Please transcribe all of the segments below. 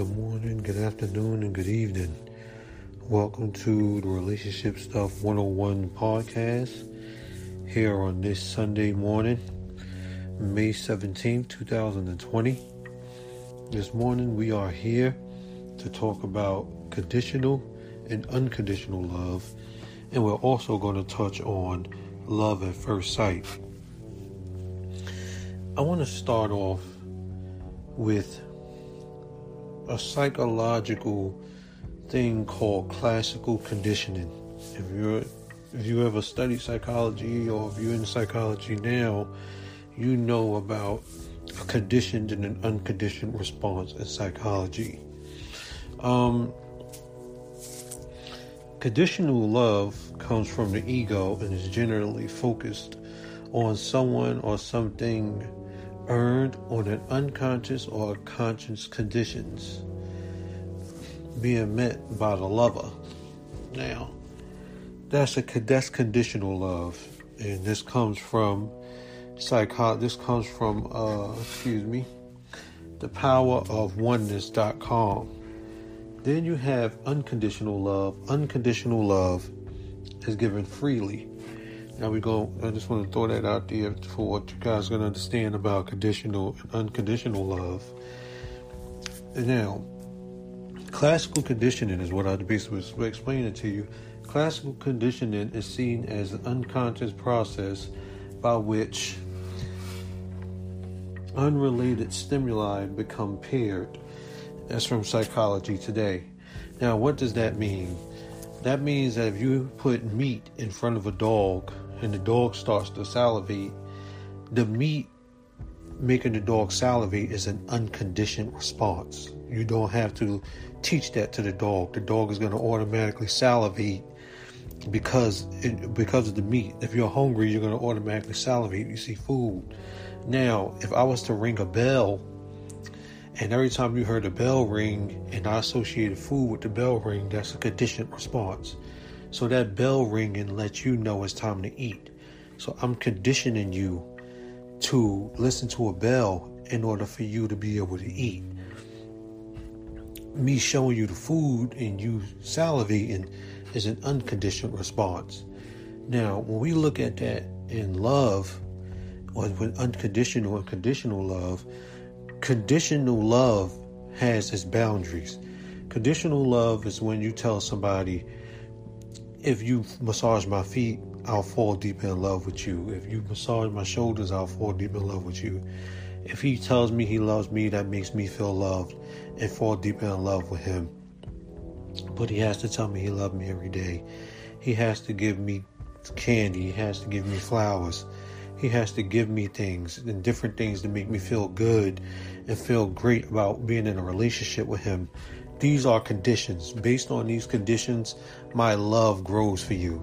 good morning, good afternoon, and good evening. Welcome to the Relationship Stuff 101 podcast here on this Sunday morning, May 17th, 2020. This morning we are here to talk about conditional and unconditional love, and we're also going to touch on love at first sight. I want to start off with a psychological thing called classical conditioning. If you're if you ever studied psychology or if you're in psychology now, you know about a conditioned and an unconditioned response in psychology. Um, conditional love comes from the ego and is generally focused on someone or something earned on an unconscious or conscious conditions being met by the lover. Now, that's a that's conditional love, and this comes from psycho. This comes from uh, excuse me, the power of oneness.com. Then you have unconditional love. Unconditional love is given freely now we go. I just want to throw that out there for what you guys gonna understand about conditional and unconditional love. Now, classical conditioning is what I basically was explaining to you. Classical conditioning is seen as an unconscious process by which unrelated stimuli become paired. That's from psychology today. Now, what does that mean? That means that if you put meat in front of a dog and the dog starts to salivate, the meat making the dog salivate is an unconditioned response. You don't have to teach that to the dog. The dog is going to automatically salivate because it, because of the meat. If you're hungry, you're going to automatically salivate. You see food. Now, if I was to ring a bell, and every time you heard a bell ring, and I associated food with the bell ring, that's a conditioned response. So that bell ringing lets you know it's time to eat. So I'm conditioning you to listen to a bell in order for you to be able to eat. Me showing you the food and you salivating is an unconditioned response. Now, when we look at that in love, or with unconditional and conditional love, conditional love has its boundaries. Conditional love is when you tell somebody, if you massage my feet, I'll fall deep in love with you. If you massage my shoulders, I'll fall deep in love with you. If he tells me he loves me, that makes me feel loved and fall deep in love with him. But he has to tell me he loves me every day. He has to give me candy. He has to give me flowers. He has to give me things and different things to make me feel good and feel great about being in a relationship with him. These are conditions. Based on these conditions, my love grows for you.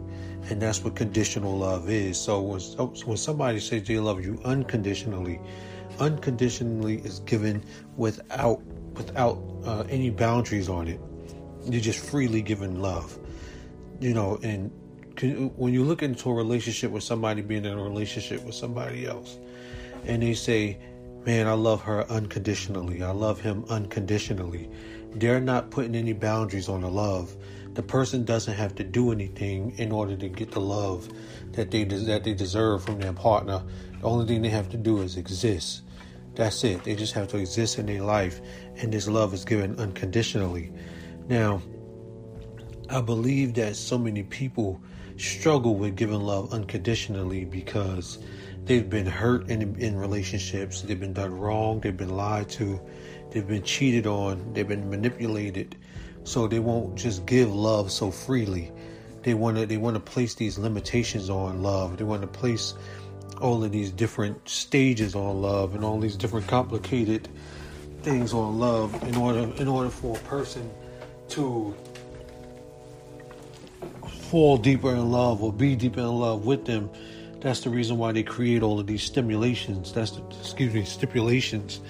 And that's what conditional love is. So when, when somebody says they love you unconditionally, unconditionally is given without without uh, any boundaries on it. You're just freely given love. You know, and when you look into a relationship with somebody being in a relationship with somebody else, and they say, Man, I love her unconditionally. I love him unconditionally they're not putting any boundaries on the love. The person doesn't have to do anything in order to get the love that they that they deserve from their partner. The only thing they have to do is exist. That's it. They just have to exist in their life, and this love is given unconditionally. Now, I believe that so many people struggle with giving love unconditionally because they've been hurt in, in relationships, they've been done wrong, they've been lied to, they've been cheated on, they've been manipulated, so they won't just give love so freely. They want to they want to place these limitations on love. They want to place all of these different stages on love and all these different complicated things on love in order in order for a person to fall deeper in love or be deeper in love with them that's the reason why they create all of these stimulations. That's the, excuse me, stipulations,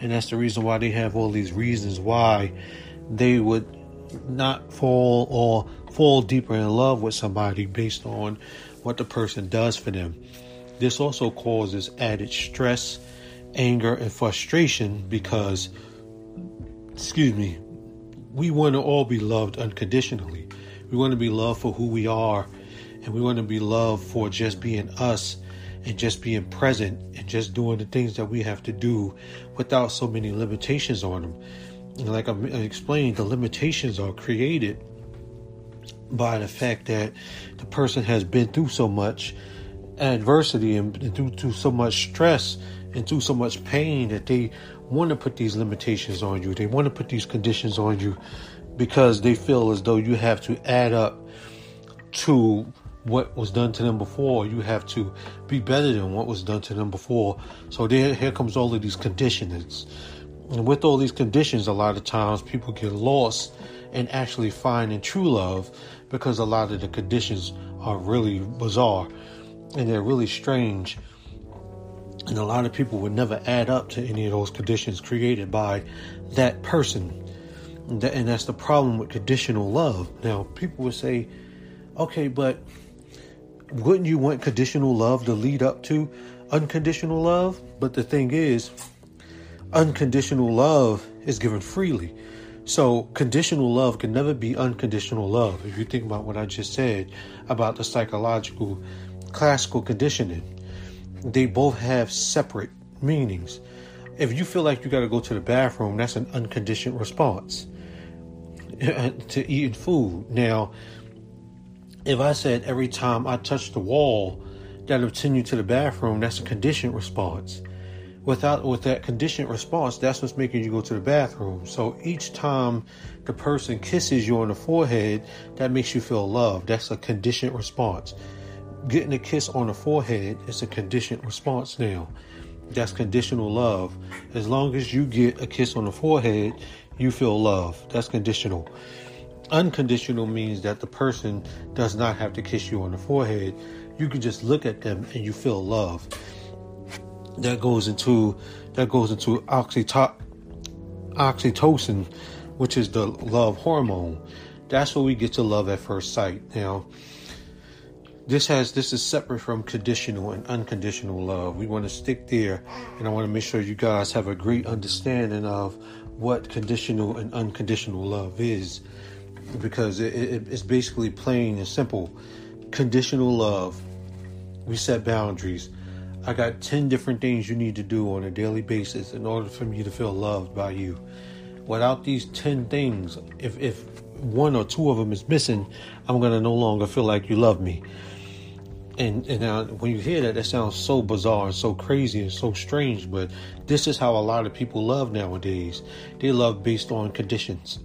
and that's the reason why they have all these reasons why they would not fall or fall deeper in love with somebody based on what the person does for them. This also causes added stress, anger, and frustration because excuse me, we want to all be loved unconditionally. We want to be loved for who we are, and we want to be loved for just being us and just being present and just doing the things that we have to do without so many limitations on them. Like I'm explaining, the limitations are created by the fact that the person has been through so much adversity and, through, through so much stress and through so much pain that they want to put these limitations on you. They want to put these conditions on you because they feel as though you have to add up to what was done to them before. You have to be better than what was done to them before. So there, here comes all of these conditions. And with all these conditions, a lot of times people get lost in actually finding true love because a lot of the conditions are really bizarre and they're really strange. And a lot of people would never add up to any of those conditions created by that person. And that's the problem with conditional love. Now, people would say, okay, but wouldn't you want conditional love to lead up to unconditional love? But the thing is, unconditional love is given freely. So, conditional love can never be unconditional love. If you think about what I just said about the psychological classical conditioning, they both have separate meanings. If you feel like you got to go to the bathroom, that's an unconditioned response to eating food. Now, if I said every time I touch the wall that send you to the bathroom, that's a conditioned response. Without with that conditioned response, that's what's making you go to the bathroom. So each time the person kisses you on the forehead, that makes you feel loved. That's a conditioned response. Getting a kiss on the forehead is a conditioned response now. That's conditional love. As long as you get a kiss on the forehead, you feel love. That's conditional. Unconditional means that the person does not have to kiss you on the forehead. You can just look at them and you feel love. That goes into that goes into oxyto- oxytocin, which is the love hormone. That's where we get to love at first sight. Now, this has this is separate from conditional and unconditional love. We want to stick there, and I want to make sure you guys have a great understanding of what conditional and unconditional love is because it, it, it's basically plain and simple. Conditional love. We set boundaries. I got 10 different things you need to do on a daily basis in order for me to feel loved by you. Without these 10 things, if, if one or two of them is missing, I'm going to no longer feel like you love me. And, and now, when you hear that, that sounds so bizarre and so crazy and so strange, but this is how a lot of people love nowadays. They love based on conditions.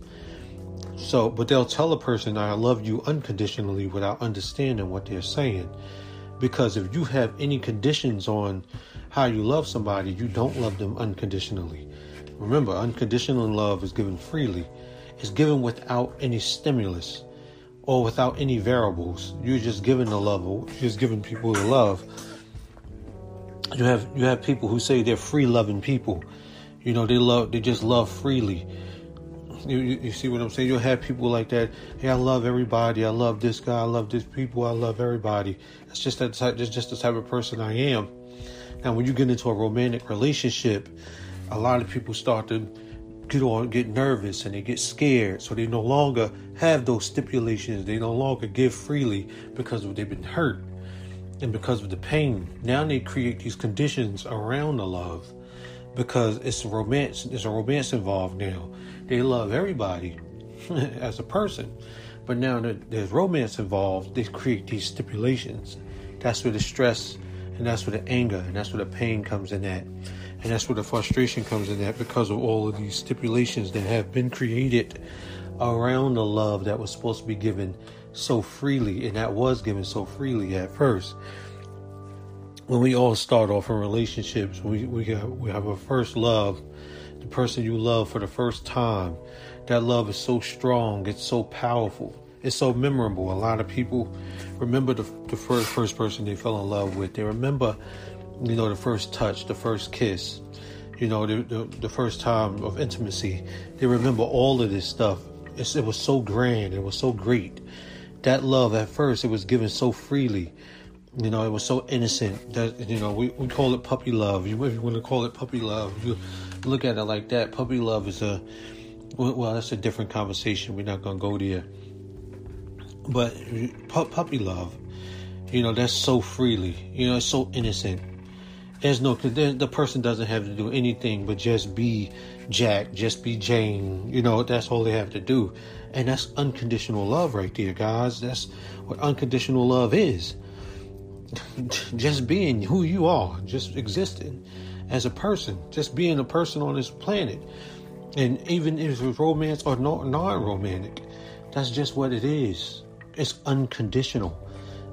So, but they'll tell a person, I love you unconditionally without understanding what they're saying. Because if you have any conditions on how you love somebody, you don't love them unconditionally. Remember, unconditional love is given freely, it's given without any stimulus or without any variables. You're just giving the love, you're just giving people the love. You have you have people who say they're free loving people. You know, they love they just love freely you, you, see what I'm saying? You'll have people like that. Hey, I love everybody. I love this guy. I love this people. I love everybody. It's just that type. That's just the type of person I am. Now, when you get into a romantic relationship, a lot of people start to get on, get nervous, and they get scared. So they no longer have those stipulations. They no longer give freely because of they've been hurt and because of the pain. Now they create these conditions around the love because it's romance. There's a romance involved now. They love everybody as a person, but now that there's romance involved, they create these stipulations. That's where the stress and that's where the anger and that's where the pain comes in at. And that's where the frustration comes in at because of all of these stipulations that have been created around the love that was supposed to be given so freely and that was given so freely at first when we all start off in relationships, we we have, we have a first love, the person you love for the first time. That love is so strong, it's so powerful, it's so memorable. A lot of people remember the, the first first person they fell in love with. They remember, you know, the first touch, the first kiss, you know, the the, the first time of intimacy. They remember all of this stuff. It's, it was so grand. It was so great. That love at first, it was given so freely you know, it was so innocent that you know we, we call it puppy love. You if you want to call it puppy love, you look at it like that. Puppy love is a well, that's a different conversation. We're not to go there. But puppy love, you know, that's so freely. You know, it's so innocent. There's no, the person doesn't have to do anything but just be Jack, just be Jane. You know, that's all they have to do. And that's unconditional love right there, guys. That's what unconditional love is. just being who you are, just existing as a person, just being a person on this planet. And even if it's romance or not non romantic, that's just what it is. It's unconditional.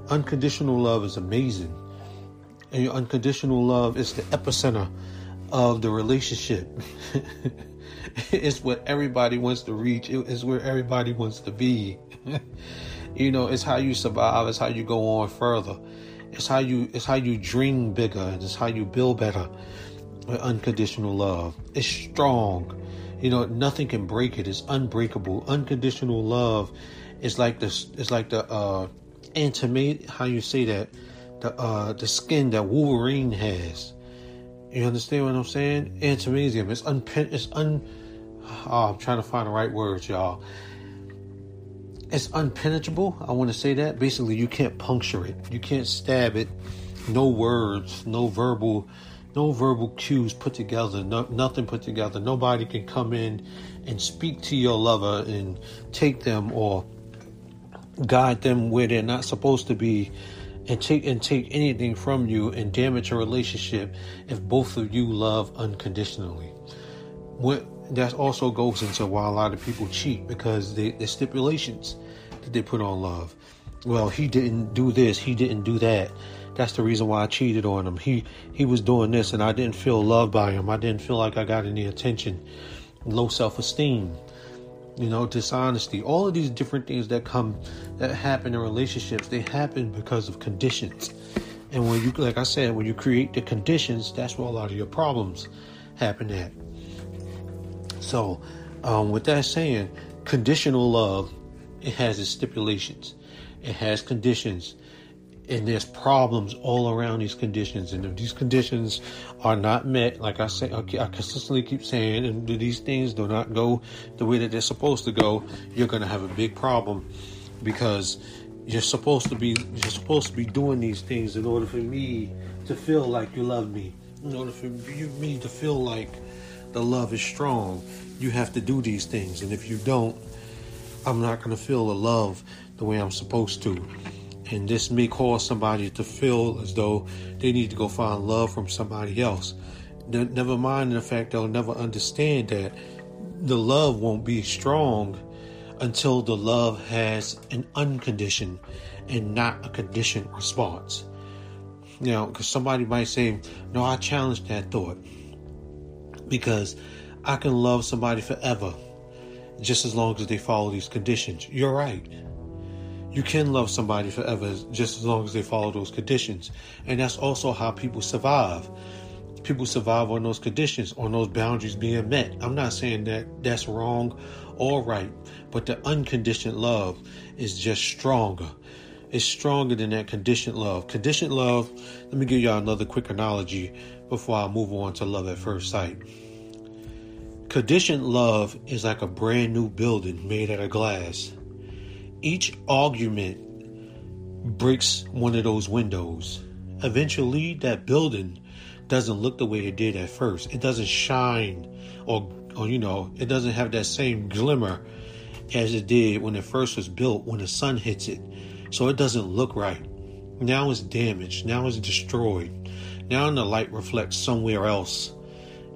Unconditional love is amazing. And your unconditional love is the epicenter of the relationship. it's what everybody wants to reach, it's where everybody wants to be. you know, it's how you survive, it's how you go on further. It's how you it's how you dream bigger, and it's how you build better. with Unconditional love. It's strong. You know, nothing can break it. It's unbreakable. Unconditional love is like this it's like the uh intimate how you say that the uh the skin that Wolverine has. You understand what I'm saying? Antimasium. It's un it's un oh, I'm trying to find the right words, y'all. It's unpenetrable. I want to say that. Basically, you can't puncture it. You can't stab it. No words, no verbal, no verbal cues put together. No, nothing put together. Nobody can come in and speak to your lover and take them or guide them where they're not supposed to be and take and take anything from you and damage a relationship if both of you love unconditionally. What that also goes into why a lot of people cheat because they, the stipulations that they put on love. Well, he didn't do this, he didn't do that. That's the reason why I cheated on him. He he was doing this and I didn't feel loved by him. I didn't feel like I got any attention. Low self-esteem you know, dishonesty, all of these different things that come that happen in relationships, they happen because of conditions. And when you, like I said, when you create the conditions, that's where a lot of your problems happen at. So, um, with that saying, conditional love, it has its stipulations, it has conditions, and there's problems all around these conditions. And if these conditions are not met, like I say, I consistently keep saying, and these things do not go the way that they're supposed to go, you're to have a big problem because you're supposed to be you're supposed to be doing these things in order for me to feel like you love me. In order for you, me to feel like the love is strong, you have to do these things. And if you don't, I'm not going to feel the love the way I'm supposed to. And this may cause somebody to feel as though they need to go find love from somebody else. Never mind the fact they'll never understand that the love won't be strong until the love has an unconditioned and not a conditioned response. You know, because somebody might say, No, I challenge that thought. Because I can love somebody forever just as long as they follow these conditions. You're right you can love somebody forever just as long as they follow those conditions. And that's also how people survive. People survive on those conditions, on those boundaries being met. I'm not saying that that's wrong or right, but the unconditioned love is just stronger. It's stronger than that conditioned love. Conditioned love, let me give y'all another quick analogy before I move on to love at first sight. Conditioned love is like a brand new building made out of glass each argument breaks one of those windows. Eventually, that building doesn't look the way it did at first. It doesn't shine or, or you know, it doesn't have that same glimmer as it did when it first was built when the sun hits it. So it doesn't look right. Now it's damaged. Now it's destroyed. Now the light reflects somewhere else.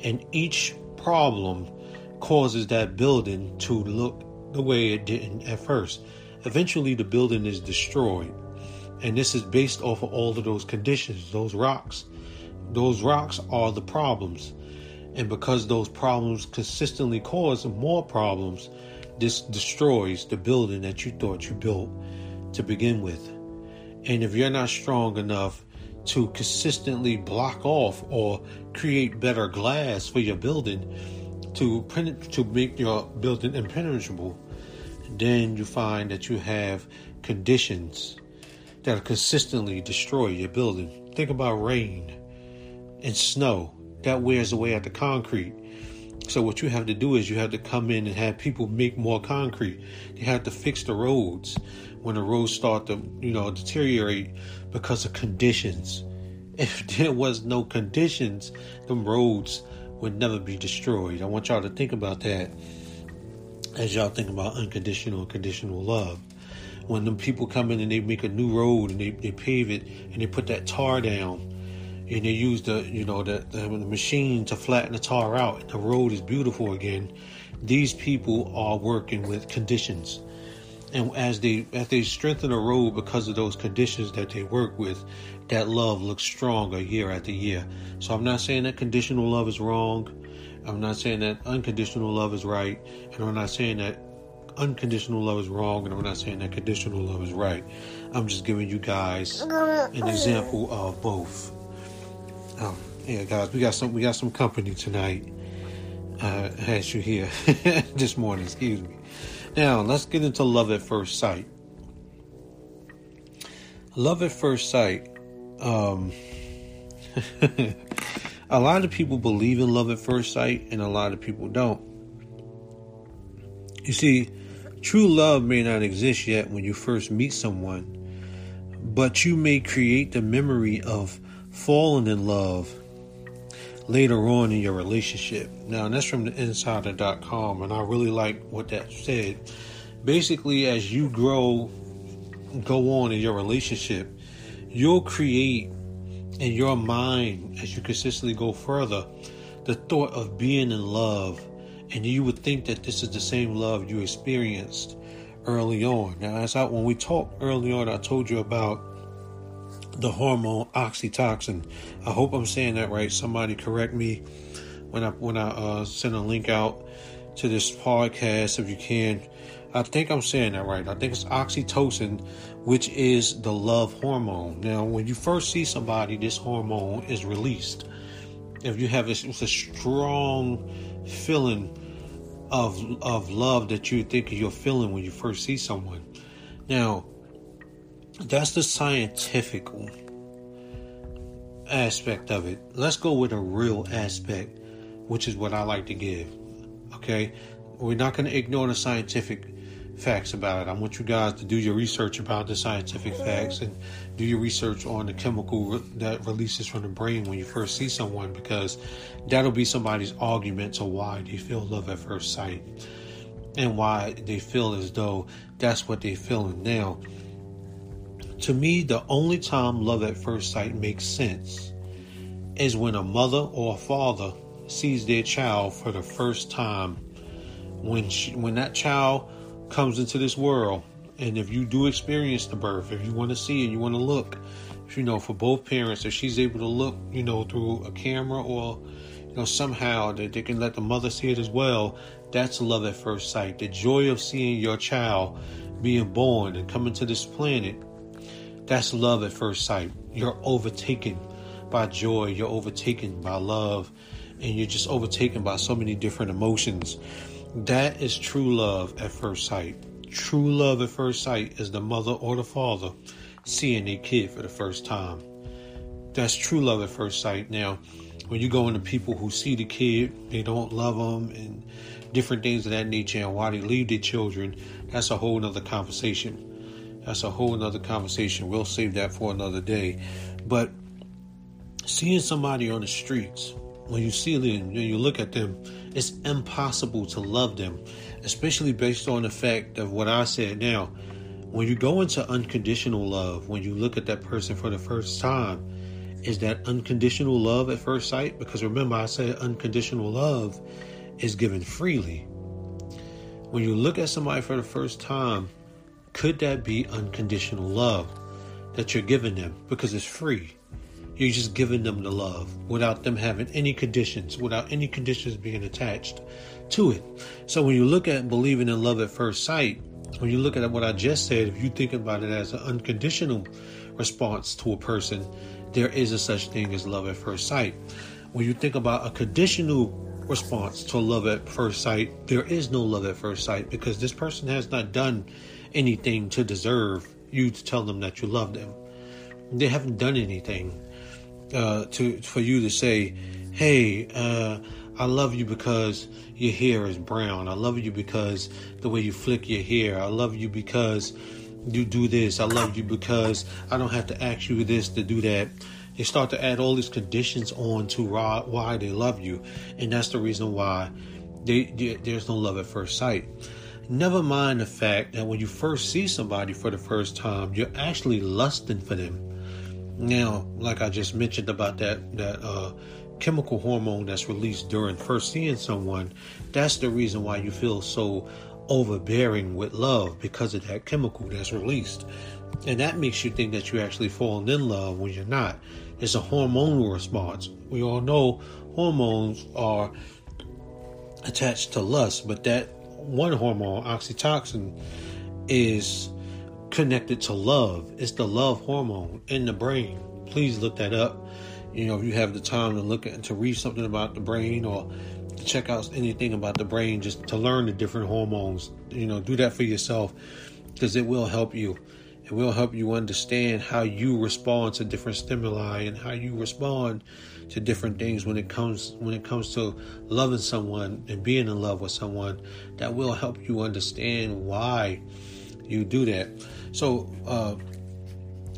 And each problem causes that building to look the way it didn't at first. Eventually, the building is destroyed. And this is based off of all of those conditions, those rocks. Those rocks are the problems. And because those problems consistently cause more problems, this destroys the building that you thought you built to begin with. And if you're not strong enough to consistently block off or create better glass for your building to to make your building impenetrable, then you find that you have conditions that consistently destroy your building. Think about rain and snow that wears away at the concrete. So what you have to do is you have to come in and have people make more concrete. You have to fix the roads when the roads start to, you know, deteriorate because of conditions. If there was no conditions, the roads would never be destroyed. I want y'all to think about that as y'all think about unconditional and conditional love. When them people come in and they make a new road and they, they pave it and they put that tar down and they use the you know the, the machine to flatten the tar out and the road is beautiful again these people are working with conditions and as they as they strengthen a road because of those conditions that they work with that love looks stronger year after year. So i'm not saying that conditional love is wrong. I'm not saying that unconditional love is right. And i'm not saying that unconditional love is wrong. And i'm not saying that conditional love is right. I'm just giving you guys an example of both. Um, yeah guys we got some we got some company tonight. Uh as you hear this morning. Excuse me now, let's get into love at first sight. Love at first sight. Um, a lot of people believe in love at first sight, and a lot of people don't. You see, true love may not exist yet when you first meet someone, but you may create the memory of falling in love later on in your relationship. Now, that's from the insider.com, and I really like what that said. Basically, as you grow, go on in your relationship, you'll create in your mind, as you consistently go further, the thought of being in love, and you would think that this is the same love you experienced early on. Now, as I, when we talked early on, I told you about the hormone oxytocin. I hope I'm saying that right. Somebody correct me when I when I uh, send a link out to this podcast if you can. I think I'm saying that right. I think it's oxytocin, which is the love hormone. Now, when you first see somebody, this hormone is released. If you have a, a strong feeling of of love that you think you're feeling when you first see someone. Now, that's the scientific aspect of it. Let's go with a real aspect, which is what I like to give. Okay? We're not going to ignore the scientific facts about it. I want you guys to do your research about the scientific facts and do your research on the chemical re- that releases from the brain when you first see someone because that'll be somebody's argument to why they feel love at first sight and why they feel as though that's what they're feeling now to me, the only time love at first sight makes sense is when a mother or a father sees their child for the first time. When she, when that child comes into this world, and if you do experience the birth, if you want to see it, you want to look, if you know, for both parents, if she's able to look, you know, through a camera or you know somehow that they can let the mother see it as well, that's love at first sight. The joy of seeing your child being born and coming to this planet that's love at first sight. You're overtaken by joy, you're overtaken by love, and you're just overtaken by so many different emotions. That is true love at first sight. True love at first sight is the mother or the father seeing their kid for the first time. That's true love at first sight. Now, when you go into people who see the kid, they don't love them, and different things of that nature, and why they leave their children, that's a whole nother conversation. That's a whole nother conversation. We'll save that for another day. But seeing somebody on the streets, when you see them, when you look at them, it's impossible to love them, especially based on the fact of what I said now. When you go into unconditional love, when you look at that person for the first time, is that unconditional love at first sight? Because remember, I said unconditional love is given freely. When you look at somebody for the first time, could that be unconditional love that you're giving them because it's free? You're just giving them the love without them having any conditions, without any conditions being attached to it. So when you look at believing in love at first sight, when you look at what I just said, if you think about it as an unconditional response to a person, there is a such thing as love at first sight. When you think about a conditional response to love at first sight, there is no love at first sight because this person has not done anything to deserve you to tell them that you love them. They haven't done anything uh, to for you to say, "Hey, uh, I love you because your hair is brown. I love you because the way you flick your hair. I love you because you do this. I love you because I don't have to ask you this to do that. They start to add all these conditions on to why they love you, and that's the reason why they, there's no love at first sight. Never mind the fact that when you first see somebody for the first time, you're actually lusting for them. Now, like I just mentioned about that that uh, chemical hormone that's released during first seeing someone, that's the reason why you feel so overbearing with love because of that chemical that's released. And that makes you think that you're actually falling in love when you're not. It's a hormonal response. We all know hormones are attached to lust, but that one hormone, oxytocin, is connected to love. It's the love hormone in the brain. Please look that up. You know, if you have the time to look at to read something about the brain or to check out anything about the brain, just to learn the different hormones. You know, do that for yourself because it will help you. It will help you understand how you respond to different stimuli and how you respond to different things when it comes when it comes to loving someone and being in love with someone. That will help you understand why you do that. So uh,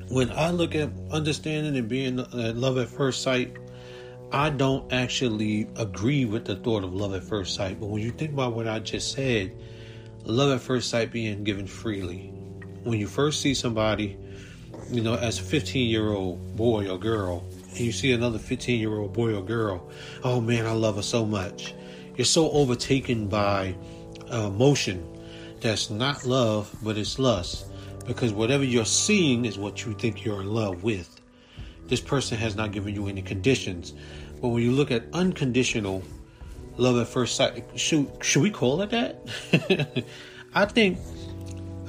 when I look at understanding and being uh, love at first sight, I don't actually agree with the thought of love at first sight. But when you think about what I just said, love at first sight being given freely. When you first see somebody, you know, as a 15 year old boy or girl, and you see another 15 year old boy or girl, oh man, I love her so much. You're so overtaken by uh, emotion that's not love, but it's lust. Because whatever you're seeing is what you think you're in love with. This person has not given you any conditions. But when you look at unconditional love at first sight, should should we call it that? I think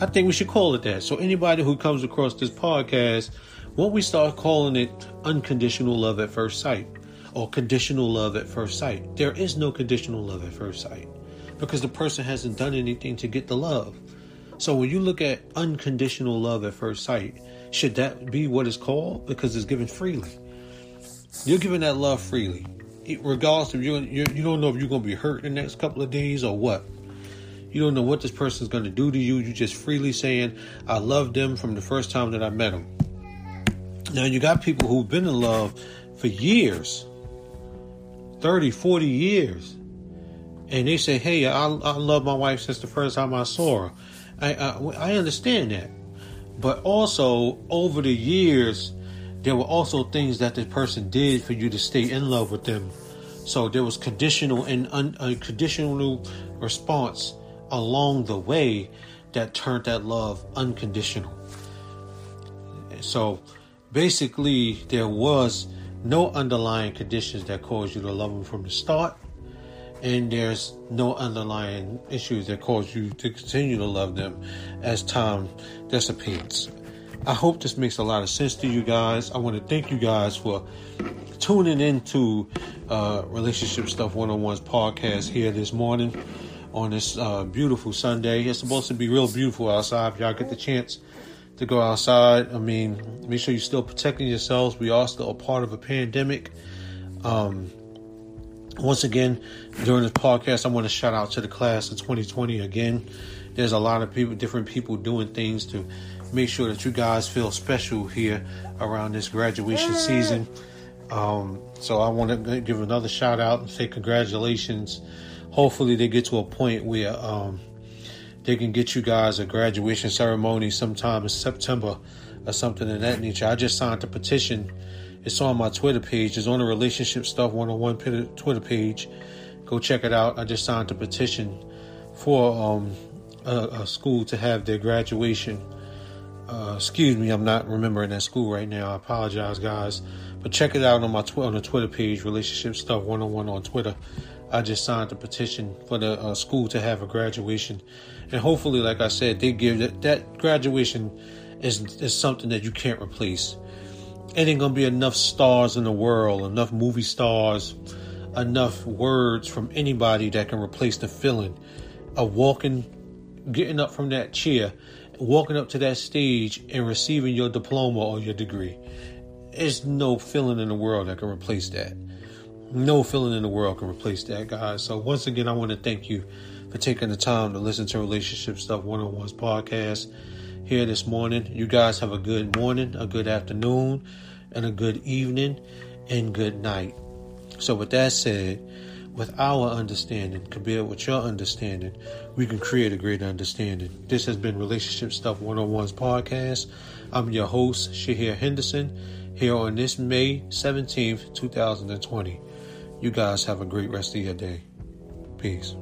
I think we should call it that. So anybody who comes across this podcast, won't we start calling it unconditional love at first sight or conditional love at first sight? There is no conditional love at first sight because the person hasn't done anything to get the love. So when you look at unconditional love at first sight, should that be what it's called? Because it's given freely. You're giving that love freely, regardless of you. You don't know if you're going to be hurt in the next couple of days or what. You don't know what this person's going to do to you. You're just freely saying, "I love them from the first time that I met them." Now you got people who've been in love for years, 30, 40 years, and they say, "Hey, I, I love my wife since the first time I saw her." I, I, I understand that, but also over the years there were also things that the person did for you to stay in love with them. So there was conditional and unconditional response along the way that turned that love unconditional. So basically, there was no underlying conditions that caused you to love them from the start, and there's no underlying issues that cause you to continue to love them as time dissipates. I hope this makes a lot of sense to you guys. I want to thank you guys for tuning into uh, Relationship Stuff 101's podcast here this morning on this uh, beautiful Sunday. It's supposed to be real beautiful outside. If y'all get the chance to go outside, I mean, make sure you're still protecting yourselves. We are still a part of a pandemic. Um, once again, during this podcast, I want to shout out to the class of 2020 again. There's a lot of people, different people doing things to make sure that you guys feel special here around this graduation season. Um, so I want to give another shout out and say congratulations. Hopefully they get to a point where um, they can get you guys a graduation ceremony sometime in September or something of that nature. I just signed a petition. It's on my Twitter page. It's on the Relationship Stuff 101 Twitter page. Go check it out. I just signed a petition for um, a, a school to have their graduation uh, excuse me, I'm not remembering that school right now. I apologize, guys. But check it out on my tw- on the Twitter page, Relationship Stuff 101 on Twitter. I just signed a petition for the uh, school to have a graduation, and hopefully, like I said, they give that, that graduation is is something that you can't replace. It ain't gonna be enough stars in the world, enough movie stars, enough words from anybody that can replace the feeling of walking, getting up from that chair walking up to that stage and receiving your diploma or your degree. There's no feeling in the world that can replace that. No feeling in the world can replace that, guys. So once again, I want to thank you for taking the time to listen to Relationship Stuff One on One's podcast here this morning. You guys have a good morning, a good afternoon, and a good evening, and good night. So with that said, with our understanding compared with your understanding, we can create a greater understanding. This has been Relationship Stuff 101's podcast. I'm your host, Shahir Henderson, here on this May 17th, 2020. You guys have a great rest of your day. Peace.